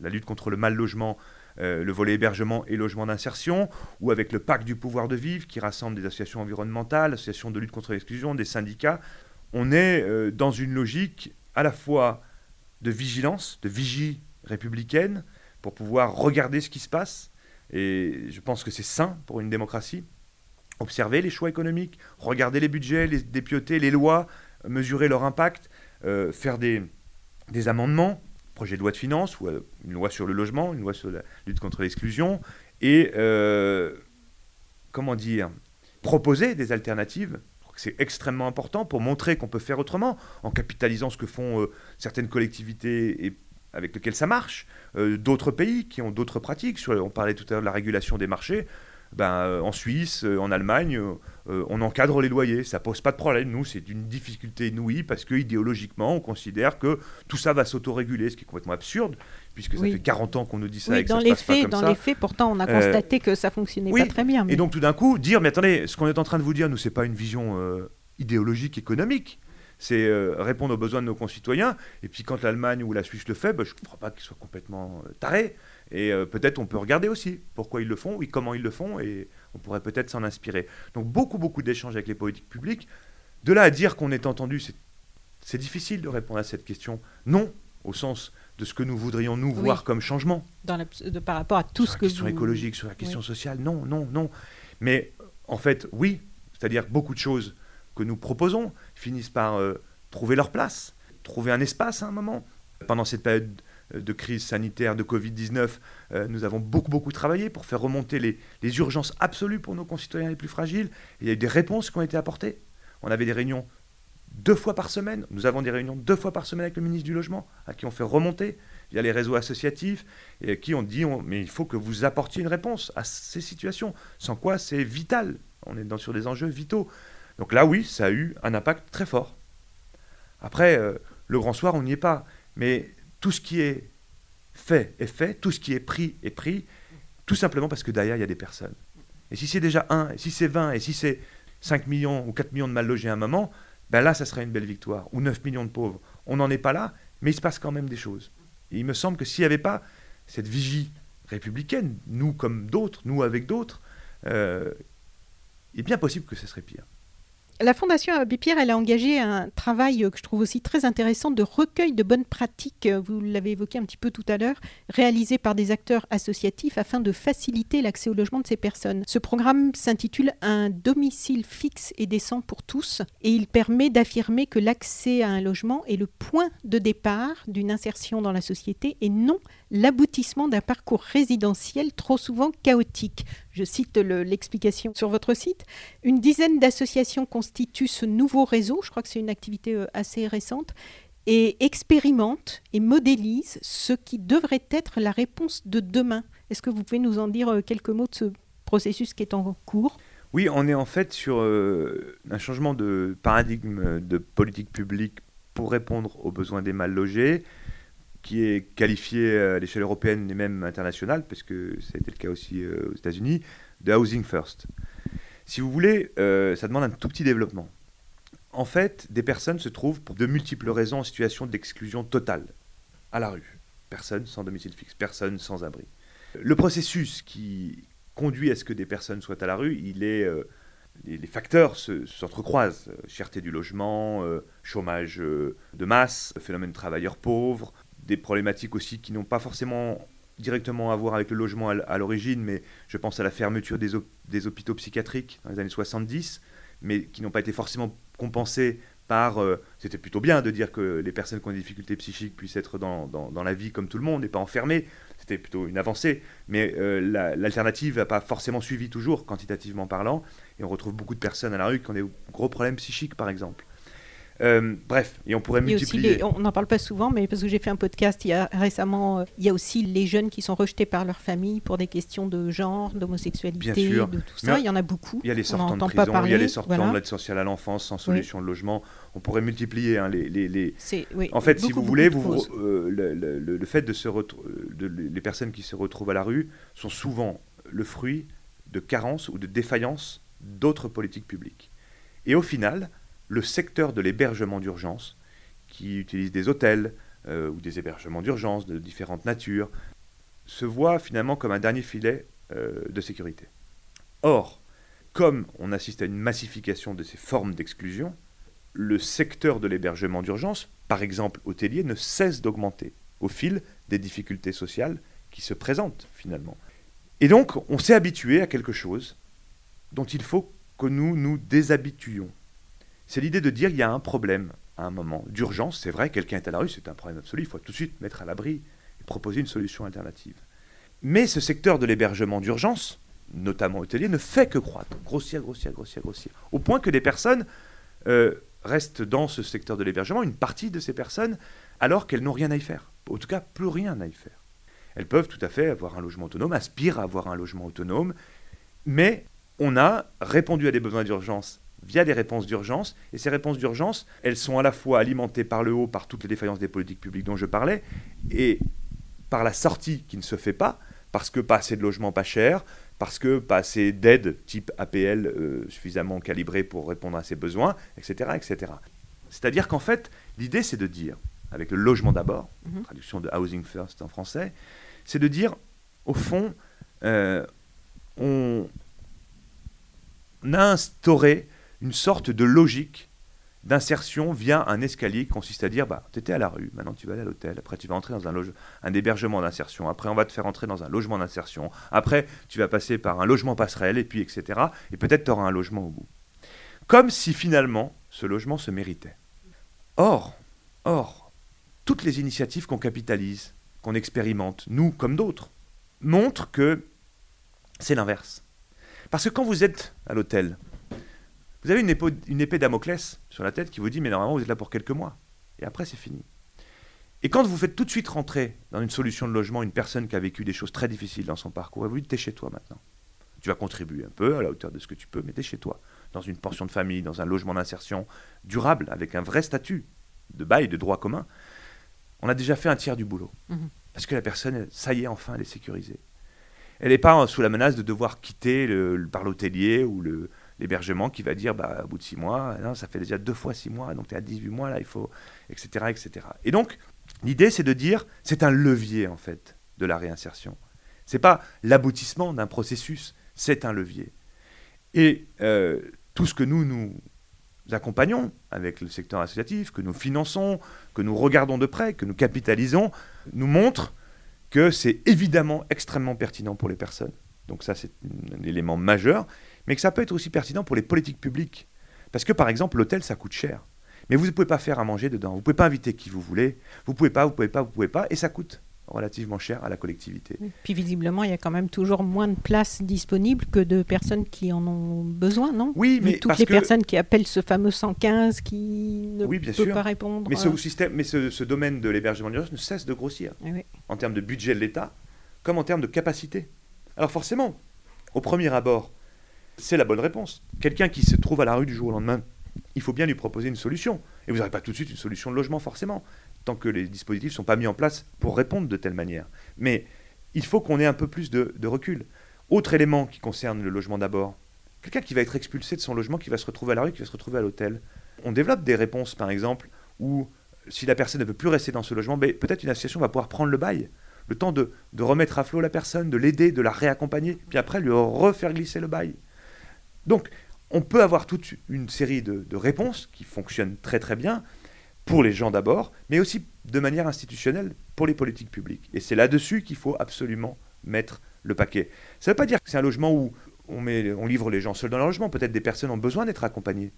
la lutte contre le mal logement euh, le volet hébergement et logement d'insertion, ou avec le pacte du pouvoir de vivre qui rassemble des associations environnementales, associations de lutte contre l'exclusion, des syndicats. On est euh, dans une logique à la fois de vigilance, de vigie républicaine, pour pouvoir regarder ce qui se passe. Et je pense que c'est sain pour une démocratie. Observer les choix économiques, regarder les budgets, les dépioter, les lois, mesurer leur impact, euh, faire des, des amendements, projet de loi de finances ou euh, une loi sur le logement, une loi sur la lutte contre l'exclusion, et euh, comment dire, proposer des alternatives. C'est extrêmement important pour montrer qu'on peut faire autrement, en capitalisant ce que font euh, certaines collectivités et avec lesquelles ça marche, d'autres pays qui ont d'autres pratiques. On parlait tout à l'heure de la régulation des marchés. Ben, en Suisse, en Allemagne, euh, on encadre les loyers, ça pose pas de problème. Nous, c'est une difficulté inouïe parce que idéologiquement, on considère que tout ça va s'autoréguler, ce qui est complètement absurde, puisque ça fait 40 ans qu'on nous dit ça. Oui, dans, les faits, dans les faits, pourtant, on a euh, constaté que ça fonctionnait pas très bien. Et donc, tout d'un coup, dire, mais attendez, ce qu'on est en train de vous dire, nous, c'est pas une vision euh, idéologique, économique c'est répondre aux besoins de nos concitoyens. Et puis quand l'Allemagne ou la Suisse le fait, bah, je ne crois pas qu'ils soient complètement tarés. Et peut-être on peut regarder aussi pourquoi ils le font, et comment ils le font, et on pourrait peut-être s'en inspirer. Donc beaucoup, beaucoup d'échanges avec les politiques publiques. De là à dire qu'on est entendu, c'est difficile de répondre à cette question. Non, au sens de ce que nous voudrions nous voir comme changement. Dans de, par rapport à tout ce que Sur la question écologique, sur la question sociale, non, non, non. Mais en fait, oui, c'est-à-dire beaucoup de choses que nous proposons finissent par euh, trouver leur place, trouver un espace à un moment. Pendant cette période euh, de crise sanitaire, de Covid-19, euh, nous avons beaucoup, beaucoup travaillé pour faire remonter les, urgences absolues pour nos concitoyens les plus fragiles. il y a eu des réponses qui ont été apportées. On avait des réunions deux fois par semaine. Nous avons des réunions deux fois par semaine avec le ministre du Logement, à qui on fait remonter via les réseaux associatifs, et à qui on dit mais il faut que vous apportiez une réponse à ces situations, sans quoi c'est vital. On est dans, sur des enjeux vitaux. Donc là, oui, ça a eu un impact très fort. Après, euh, le grand soir, on n'y est pas. Mais tout ce qui est fait est fait, tout ce qui est pris est pris, tout simplement parce que derrière, il y a des personnes. Et si c'est déjà 1, et si c'est 20, et si c'est 5 millions ou 4 millions de mal logés à un moment, ben là, ça serait une belle victoire. Ou 9 millions de pauvres. On n'en est pas là, mais il se passe quand même des choses. Et il me semble que s'il n'y avait pas cette vigie républicaine, nous comme d'autres, nous avec d'autres, euh, il est bien possible que ce serait pire. La Fondation Abbé Pierre, elle a engagé un travail que je trouve aussi très intéressant de recueil de bonnes pratiques, vous l'avez évoqué un petit peu tout à l'heure, réalisé par des acteurs associatifs afin de faciliter l'accès au logement de ces personnes. Ce programme s'intitule Un domicile fixe et décent pour tous et il permet d'affirmer que l'accès à un logement est le point de départ d'une insertion dans la société et non l'aboutissement d'un parcours résidentiel trop souvent chaotique. Je cite l'explication sur votre site. Une dizaine d'associations constituent ce nouveau réseau, je crois que c'est une activité euh, assez récente, et expérimente et modélise ce qui devrait être la réponse de demain. Est-ce que vous pouvez nous en dire euh, quelques mots de ce processus qui est en cours? Oui, on est en fait sur euh, un changement de paradigme de politique publique pour répondre aux besoins des mal logés qui est qualifié à l'échelle européenne et même internationale, parce que ça a été le cas aussi euh, aux États-Unis, de Housing First. Si vous voulez, euh, ça demande un tout petit développement. En fait, des personnes se trouvent pour de multiples raisons en situation d'exclusion totale, à la rue. Personne sans domicile fixe, personne sans abri. Le processus qui conduit à ce que des personnes soient à la rue, il est, euh, les, facteurs s'entrecroisent. Cherté du logement, chômage de masse, phénomène travailleurs pauvres, des problématiques aussi qui n'ont pas forcément directement à voir avec le logement à l'origine, mais je pense à la fermeture des, hôpitaux psychiatriques dans les années 70, mais qui n'ont pas été forcément compensées par... Euh, c'était plutôt bien de dire que les personnes qui ont des difficultés psychiques puissent être dans, dans, la vie comme tout le monde et pas enfermées. C'était plutôt une avancée, mais euh, l'alternative n'a pas forcément suivi toujours, quantitativement parlant, et on retrouve beaucoup de personnes à la rue qui ont des gros problèmes psychiques, par exemple. Euh, bref, et on pourrait multiplier. on n'en parle pas souvent, mais parce que j'ai fait un podcast il y a récemment, euh, il y a aussi les jeunes qui sont rejetés par leur famille pour des questions de genre, d'homosexualité, de tout ça. il y en a beaucoup. Il y a les sortants de prison, il y a les sortants de l'aide sociale à l'enfance sans solution de logement. On pourrait multiplier hein, les. les, les... en fait, si vous voulez, vous, euh, le, le, fait de se de, les personnes qui se retrouvent à la rue sont souvent le fruit de carences ou de défaillances d'autres politiques publiques. Et au final, le secteur de l'hébergement d'urgence, qui utilise des hôtels euh, ou des hébergements d'urgence de différentes natures, se voit finalement comme un dernier filet euh, de sécurité. Or, comme on assiste à une massification de ces formes d'exclusion, le secteur de l'hébergement d'urgence, par exemple hôtelier, ne cesse d'augmenter au fil des difficultés sociales qui se présentent finalement. Et donc, on s'est habitué à quelque chose dont il faut que nous nous déshabituions c'est l'idée de dire il y a un problème à un moment d'urgence. C'est vrai, quelqu'un est à la rue, c'est un problème absolu. Il faut tout de suite mettre à l'abri et proposer une solution alternative. Mais ce secteur de l'hébergement d'urgence, notamment hôtelier, ne fait que croître, grossir, grossir, grossir, grossir, au point que des personnes euh, restent dans ce secteur de l'hébergement, une partie de ces personnes, alors qu'elles n'ont rien à y faire. En tout cas, plus rien à y faire. Elles peuvent tout à fait avoir un logement autonome, aspirent à avoir un logement autonome, mais on a répondu à des besoins d'urgence via des réponses d'urgence. Et ces réponses d'urgence, elles sont à la fois alimentées par le haut, par toutes les défaillances des politiques publiques dont je parlais, et par la sortie qui ne se fait pas, parce que pas assez de logements pas chers, parce que pas assez d'aides type APL euh, suffisamment calibrées pour répondre à ces besoins, etc. etc. C'est-à-dire qu'en fait, l'idée c'est de dire, avec le logement d'abord, mhm. traduction de Housing First en français, c'est de dire, au fond, euh, on, on a instauré une sorte de logique d'insertion via un escalier qui consiste à dire bah, tu étais à la rue, maintenant tu vas aller à l'hôtel, après tu vas entrer dans un, un hébergement d'insertion, après on va te faire entrer dans un logement d'insertion, après tu vas passer par un logement passerelle, et puis etc. Et peut-être tu auras un logement au bout. Comme si finalement ce logement se méritait. Or, or, toutes les initiatives qu'on capitalise, qu'on expérimente, nous comme d'autres, montrent que c'est l'inverse. Parce que quand vous êtes à l'hôtel, vous avez une, épée, une épée Damoclès sur la tête qui vous dit mais normalement vous êtes là pour quelques mois. Et après c'est fini. Et quand vous faites tout de suite rentrer dans une solution de logement une personne qui a vécu des choses très difficiles dans son parcours, et vous dites t'es chez toi maintenant. Tu vas contribuer un peu à la hauteur de ce que tu peux, mais t'es chez toi, dans une portion de famille, dans un logement d'insertion durable, avec un vrai statut de bail, de droit commun. On a déjà fait un tiers du boulot. Mhm. Parce que la personne, ça y est, enfin, elle est sécurisée. Elle n'est pas sous la menace de devoir quitter le, par l'hôtelier ou le, l'hébergement qui va dire, bah, au bout de six mois, ça fait déjà deux fois six mois, donc tu es à 18 mois, là, il faut, etc. etc. Et donc, l'idée, c'est de dire, c'est un levier, en fait, de la réinsertion. C'est pas l'aboutissement d'un processus, c'est un levier. Et euh, tout ce que nous, nous accompagnons avec le secteur associatif, que nous finançons, que nous regardons de près, que nous capitalisons, nous montre que c'est évidemment extrêmement pertinent pour les personnes. Donc ça, c'est un élément majeur, mais que ça peut être aussi pertinent pour les politiques publiques. Parce que par exemple, l'hôtel, ça coûte cher. Mais vous ne pouvez pas faire à manger dedans. Vous ne pouvez pas inviter qui vous voulez. Vous ne pouvez pas, vous ne pouvez pas, vous ne pouvez pas. Et ça coûte relativement cher à la collectivité. Puis visiblement, il y a quand même toujours moins de places disponibles que de personnes qui en ont besoin, non? Oui, mais toutes les personnes qui appellent ce fameux 115 qui ne oui, bien peut sûr. pas répondre. Mais ce, système, mais ce, domaine de l'hébergement d'urgence ne cesse de grossir Ah oui. en termes de budget de l'État comme en termes de capacité. Alors forcément, au premier abord, c'est la bonne réponse. Quelqu'un qui se trouve à la rue du jour au lendemain, il faut bien lui proposer une solution. Et vous n'aurez pas tout de suite une solution de logement, forcément, tant que les dispositifs ne sont pas mis en place pour répondre de telle manière. Mais il faut qu'on ait un peu plus de, recul. Autre élément qui concerne le logement d'abord, quelqu'un qui va être expulsé de son logement, qui va se retrouver à la rue, qui va se retrouver à l'hôtel. On développe des réponses, par exemple, où si la personne ne veut plus rester dans ce logement, ben, peut-être une association va pouvoir prendre le bail, le temps de remettre à flot la personne, de l'aider, de la réaccompagner, puis après lui refaire glisser le bail. Donc, on peut avoir toute une série de, réponses qui fonctionnent très très bien pour les gens d'abord, mais aussi de manière institutionnelle pour les politiques publiques. Et c'est là-dessus qu'il faut absolument mettre le paquet. Ça ne veut pas dire que c'est un logement où on, on livre les gens seuls dans leur logement. Peut-être des personnes ont besoin d'être accompagnées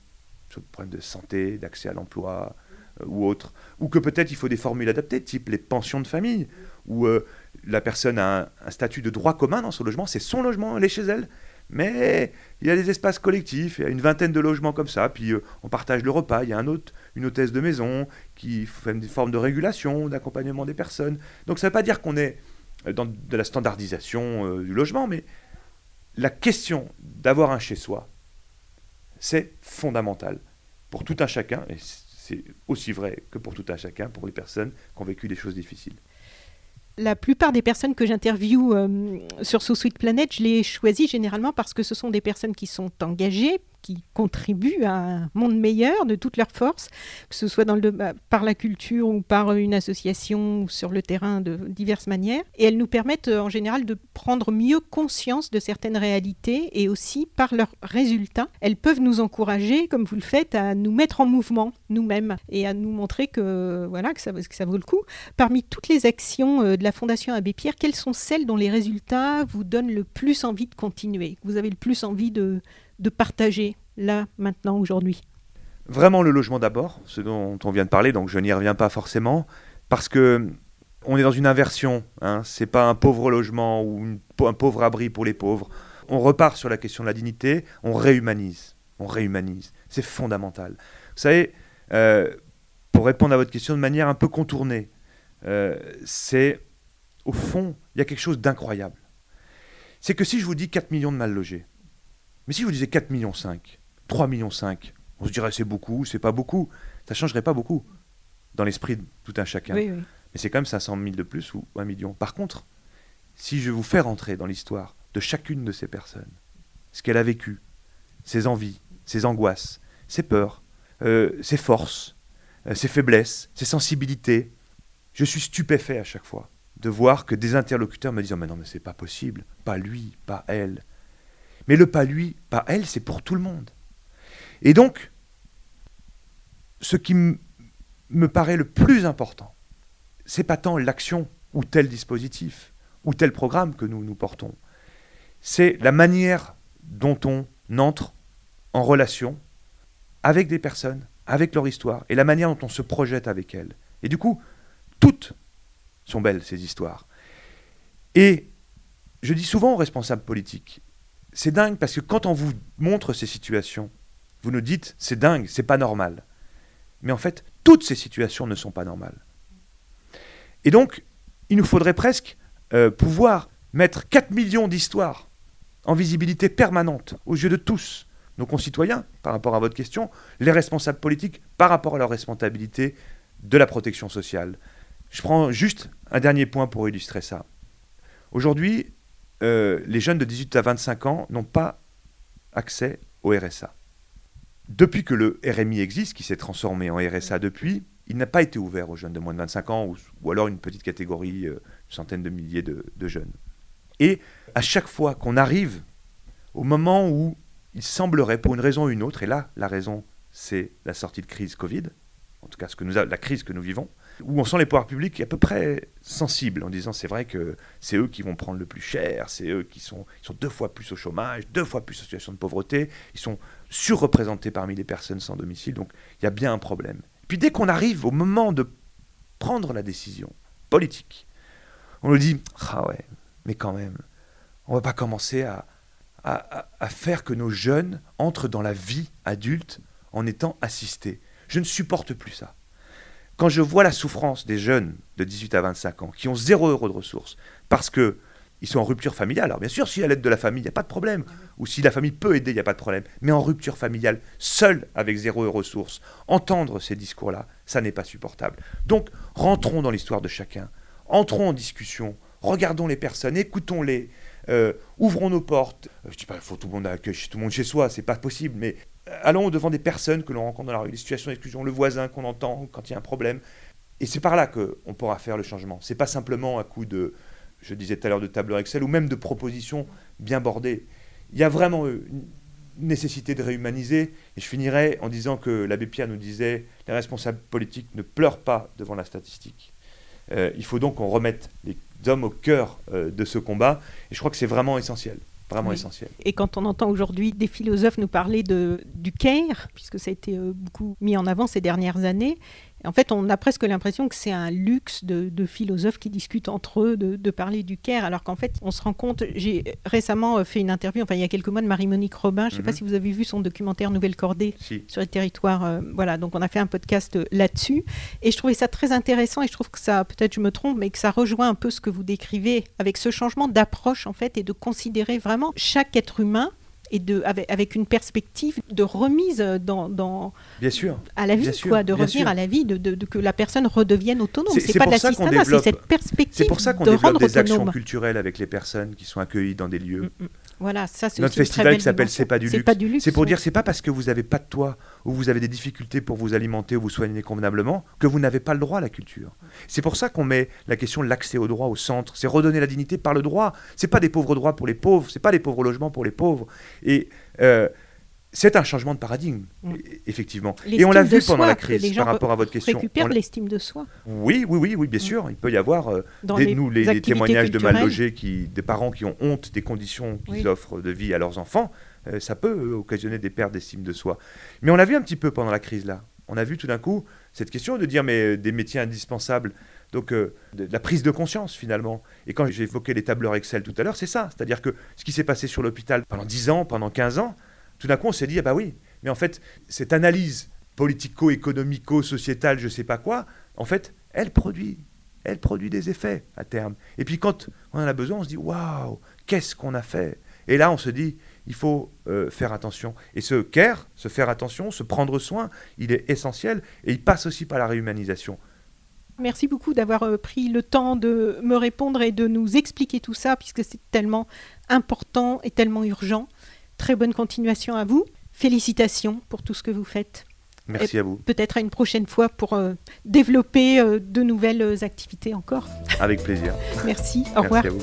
sur le problème de santé, d'accès à l'emploi euh, ou autre. Ou que peut-être il faut des formules adaptées, type les pensions de famille, où euh, la personne a un, statut de droit commun dans son logement, c'est son logement, elle est chez elle, mais il y a des espaces collectifs, il y a une vingtaine de logements comme ça, puis euh, on partage le repas, il y a une hôtesse de maison qui fait une forme de régulation, d'accompagnement des personnes. Donc ça ne veut pas dire qu'on est euh, dans de la standardisation euh, du logement, mais la question d'avoir un chez-soi, c'est fondamental pour tout un chacun, et c'est aussi vrai que pour tout un chacun, pour les personnes qui ont vécu des choses difficiles la plupart des personnes que j'interviewe euh, sur So Sweet Planet, je les choisis généralement parce que ce sont des personnes qui sont engagées, qui contribuent à un monde meilleur de toutes leurs forces, que ce soit bah, par la culture ou par une association sur le terrain de diverses manières. Et elles nous permettent euh, en général de prendre mieux conscience de certaines réalités et aussi par leurs résultats, elles peuvent nous encourager, comme vous le faites, à nous mettre en mouvement nous-mêmes et à nous montrer que, voilà, que, ça, que ça vaut le coup. Parmi toutes les actions euh, de la Fondation Abbé Pierre, quelles sont celles dont les résultats vous donnent le plus envie de continuer, vous avez le plus envie de de partager là, maintenant, aujourd'hui Vraiment le logement d'abord, ce dont on vient de parler, donc je n'y reviens pas forcément, parce que on est dans une inversion. Hein, c'est pas un pauvre logement ou un pauvre abri pour les pauvres. On repart sur la question de la dignité, on réhumanise. On réhumanise. C'est fondamental. Vous savez, euh, pour répondre à votre question de manière un peu contournée, euh, c'est au fond, il y a quelque chose d'incroyable. C'est que si je vous dis 4 millions de mal logés, mais si je vous disais 4 millions 5, 3 millions 5, on se dirait c'est beaucoup, c'est pas beaucoup. Ça changerait pas beaucoup dans l'esprit de tout un chacun. Mais c'est quand même 500 000 de plus ou 1 million. Par contre, si je vous fais rentrer dans l'histoire de chacune de ces personnes, ce qu'elle a vécu, ses envies, ses angoisses, ses peurs, euh, ses forces, euh, ses faiblesses, ses sensibilités, je suis stupéfait à chaque fois de voir que des interlocuteurs me disent oh, mais non mais c'est pas possible, pas lui, pas elle, mais le pas lui, pas elle, c'est pour tout le monde. Et donc, ce qui me paraît le plus important, c'est pas tant l'action ou tel dispositif ou tel programme que nous nous portons, c'est la manière dont on entre en relation avec des personnes, avec leur histoire, et la manière dont on se projette avec elles. Et du coup, toutes sont belles, ces histoires. Et je dis souvent aux responsables politiques, c'est dingue parce que quand on vous montre ces situations, vous nous dites c'est dingue, c'est pas normal. Mais en fait, toutes ces situations ne sont pas normales. Et donc, il nous faudrait presque euh, pouvoir mettre 4 millions d'histoires en visibilité permanente aux yeux de tous, nos concitoyens, par rapport à votre question, les responsables politiques, par rapport à leur responsabilité de la protection sociale. Je prends juste un dernier point pour illustrer ça. Aujourd'hui, euh, les jeunes de 18 à 25 ans n'ont pas accès au RSA. Depuis que le RMI existe, qui s'est transformé en RSA depuis, il n'a pas été ouvert aux jeunes de moins de 25 ans, ou, alors une petite catégorie, euh, une de milliers de, jeunes. Et à chaque fois qu'on arrive au moment où il semblerait, pour une raison ou une autre, et là la raison c'est la sortie de crise Covid, en tout cas la crise que nous vivons, où on sent les pouvoirs publics à peu près sensibles en disant c'est vrai que c'est eux qui vont prendre le plus cher, c'est eux qui sont, deux fois plus au chômage, deux fois plus en situation de pauvreté, ils sont surreprésentés parmi les personnes sans domicile, donc il y a bien un problème. Puis dès qu'on arrive au moment de prendre la décision politique, on nous dit ah ouais, mais quand même, on va pas commencer à, à, faire que nos jeunes entrent dans la vie adulte en étant assistés. Je ne supporte plus ça. Quand je vois la souffrance des jeunes de 18 à 25 ans qui ont zéro euro de ressources parce que ils sont en rupture familiale. Alors bien sûr, si à l'aide de la famille, il n'y a pas de problème. Ou si la famille peut aider, il n'y a pas de problème. Mais en rupture familiale, seul avec zéro euro ressources, entendre ces discours-là, ça n'est pas supportable. Donc, rentrons dans l'histoire de chacun. Entrons en discussion. Regardons les personnes, écoutons-les, euh, ouvrons nos portes. Euh, je dis pas, il faut tout le monde accueille tout le monde chez soi, c'est pas possible, mais allons devant des personnes que l'on rencontre dans la rue, des situations d'exclusion, le voisin qu'on entend quand il y a un problème. Et c'est par là qu'on pourra faire le changement. C'est pas simplement un coup de, je disais tout à l'heure, de tableur Excel ou même de propositions bien bordées. Il y a vraiment une nécessité de réhumaniser. Et je finirai en disant que l'abbé Pierre nous disait les responsables politiques ne pleurent pas devant la statistique. il faut donc qu'on remette les hommes au cœur euh, de ce combat. Et je crois que c'est vraiment essentiel. Vraiment essentiel. Et quand on entend aujourd'hui des philosophes nous parler de, du CARE, puisque ça a été euh, beaucoup mis en avant ces dernières années, en fait, on a presque l'impression que c'est un luxe de, philosophes qui discutent entre eux de, parler du Caire, alors qu'en fait, on se rend compte. J'ai récemment euh, fait une interview, enfin il y a quelques mois, de Marie-Monique Robin. Je ne sais pas mhm. si vous avez vu son documentaire Nouvelle Cordée sur les territoires. Euh, voilà, donc on a fait un podcast euh, là-dessus, et je trouvais ça très intéressant. Et je trouve que ça, peut-être je me trompe, mais que ça rejoint un peu ce que vous décrivez avec ce changement d'approche en fait, et de considérer vraiment chaque être humain et de, avec, une perspective de remise dans, dans bien sûr, à la vie, quoi, de revenir à la vie, de, de, que la personne redevienne autonome. C'est pas de l'assistanat, c'est cette perspective. C'est pour ça qu'on développe des actions culturelles avec les personnes qui sont accueillies dans des lieux. Mm, mm. Voilà, ça c'est notre festival qui s'appelle C'est pas du luxe. C'est pour dire c'est pas parce que vous n'avez pas de toit ou vous avez des difficultés pour vous alimenter ou vous soigner convenablement que vous n'avez pas le droit à la culture. C'est pour ça qu'on met la question de l'accès au droit au centre. C'est redonner la dignité par le droit. C'est pas des pauvres droits pour les pauvres. C'est pas des pauvres logements pour les pauvres. Et euh, c'est un changement de paradigme, mm. effectivement. Et on l'a vu pendant la crise, par rapport à votre question. récupère l'estime de soi. Oui, oui, oui, oui bien mm. sûr. Il peut y avoir, euh, des, nous, les, témoignages de mal logés, qui, des parents qui ont honte des conditions qu'ils offrent de vie à leurs enfants. Euh, ça peut euh, occasionner des pertes d'estime de soi. Mais on l'a vu un petit peu pendant la crise, là. On a vu tout d'un coup cette question de dire, mais des métiers indispensables. Donc, la prise de conscience, finalement. Et quand j'ai évoqué les tableurs Excel tout à l'heure, c'est ça. C'est-à-dire que ce qui s'est passé sur l'hôpital pendant 10 ans, pendant 15 ans, tout d'un coup, on s'est dit, ah bah oui, mais en fait, cette analyse politico-économico-sociétale, je ne sais pas quoi, en fait, elle produit, elle produit des effets à terme. Et puis quand on en a besoin, on se dit, waouh, qu'est-ce qu'on a fait? Et là, on se dit, il faut euh, faire attention. Et ce care, se faire attention, se prendre soin, il est essentiel et il passe aussi par la réhumanisation. Merci beaucoup d'avoir euh, pris le temps de me répondre et de nous expliquer tout ça, puisque c'est tellement important et tellement urgent. Très bonne continuation à vous. Félicitations pour tout ce que vous faites. Merci à vous. Peut-être à une prochaine fois pour euh, développer euh, de nouvelles activités encore. Avec plaisir. Merci. Au revoir. À vous.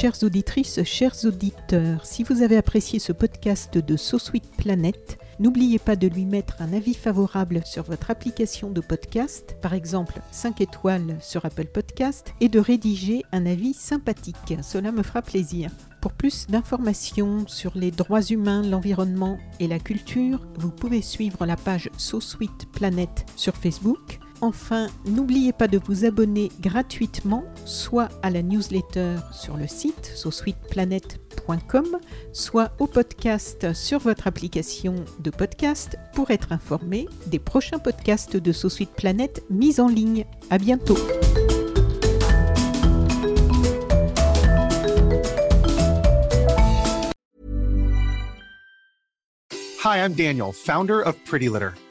Chères auditrices, chers auditeurs, si vous avez apprécié ce podcast de So Planet, N'oubliez pas de lui mettre un avis favorable sur votre application de podcast, par exemple 5 étoiles sur Apple Podcast, et de rédiger un avis sympathique. Cela me fera plaisir. Pour plus d'informations sur les droits humains, l'environnement et la culture, vous pouvez suivre la page So Planet sur Facebook Enfin, n'oubliez pas de vous abonner gratuitement, soit à la newsletter sur le site sosweetplanet.com, soit au podcast sur votre application de podcast pour être informé des prochains podcasts de SoSuite Planet mis en ligne. À bientôt. Hi, I'm Daniel, founder of Pretty Litter.